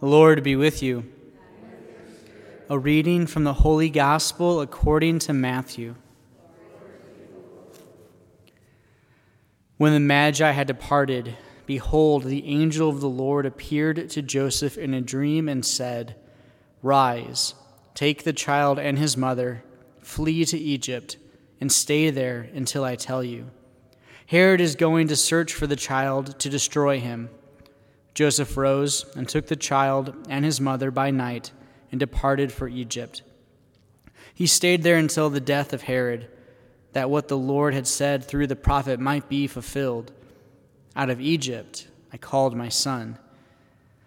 The Lord be with you. A reading from the Holy Gospel according to Matthew. When the Magi had departed, behold, the angel of the Lord appeared to Joseph in a dream and said, Rise, take the child and his mother, flee to Egypt, and stay there until I tell you. Herod is going to search for the child to destroy him. Joseph rose and took the child and his mother by night and departed for Egypt. He stayed there until the death of Herod, that what the Lord had said through the prophet might be fulfilled. Out of Egypt I called my son.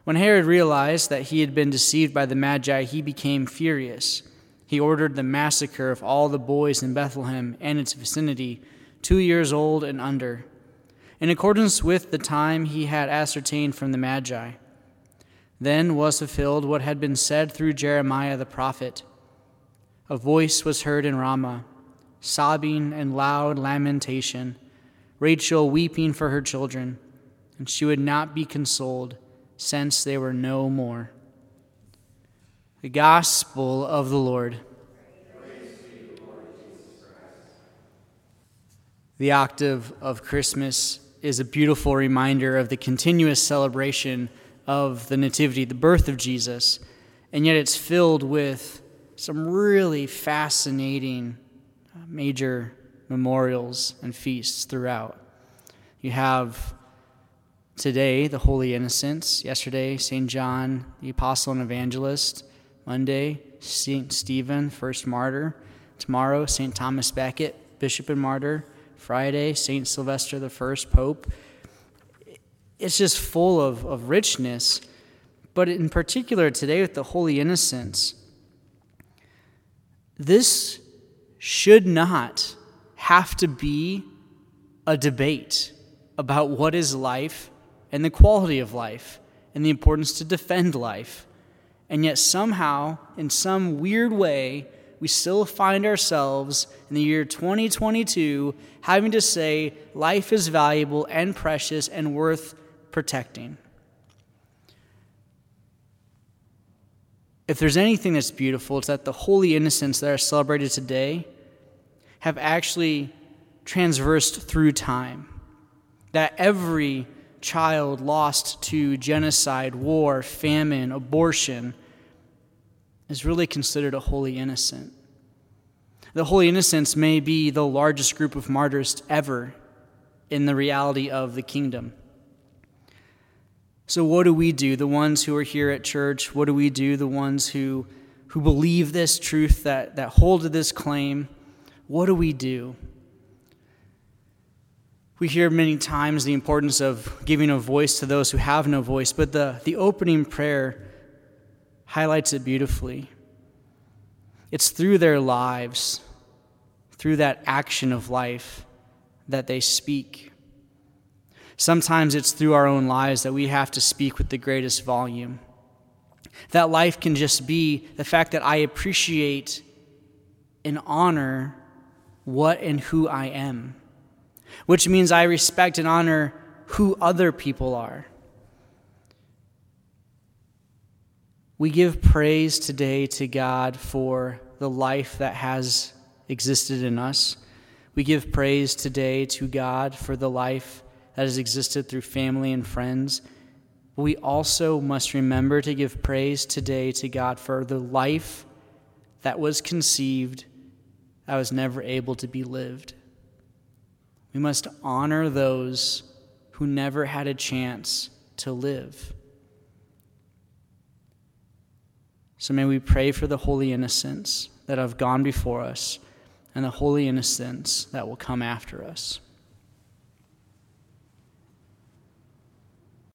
When Herod realized that he had been deceived by the Magi, he became furious. He ordered the massacre of all the boys in Bethlehem and its vicinity, two years old and under in accordance with the time he had ascertained from the Magi. Then was fulfilled what had been said through Jeremiah the prophet. A voice was heard in Ramah, sobbing and loud lamentation, Rachel weeping for her children, and she would not be consoled, since they were no more. The Gospel of the Lord. The octave of Christmas is a beautiful reminder of the continuous celebration of the Nativity, the birth of Jesus, and yet it's filled with some really fascinating uh, major memorials and feasts throughout. You have today the Holy Innocents, yesterday, St. John, the Apostle and Evangelist, Monday, St. Stephen, first martyr, tomorrow, St. Thomas Becket, Bishop and Martyr. Friday, St. Sylvester the First Pope. It's just full of, of richness. But in particular, today with the Holy Innocents, this should not have to be a debate about what is life and the quality of life and the importance to defend life. And yet, somehow, in some weird way, we still find ourselves in the year 2022 having to say life is valuable and precious and worth protecting. If there's anything that's beautiful, it's that the holy innocents that are celebrated today have actually transversed through time. That every child lost to genocide, war, famine, abortion, is really considered a holy innocent. The holy innocents may be the largest group of martyrs ever in the reality of the kingdom. So, what do we do, the ones who are here at church? What do we do, the ones who, who believe this truth, that, that hold to this claim? What do we do? We hear many times the importance of giving a voice to those who have no voice, but the, the opening prayer highlights it beautifully. It's through their lives, through that action of life, that they speak. Sometimes it's through our own lives that we have to speak with the greatest volume. That life can just be the fact that I appreciate and honor what and who I am, which means I respect and honor who other people are. We give praise today to God for the life that has existed in us. We give praise today to God for the life that has existed through family and friends. We also must remember to give praise today to God for the life that was conceived that was never able to be lived. We must honor those who never had a chance to live. So may we pray for the holy innocents that have gone before us and the holy innocents that will come after us.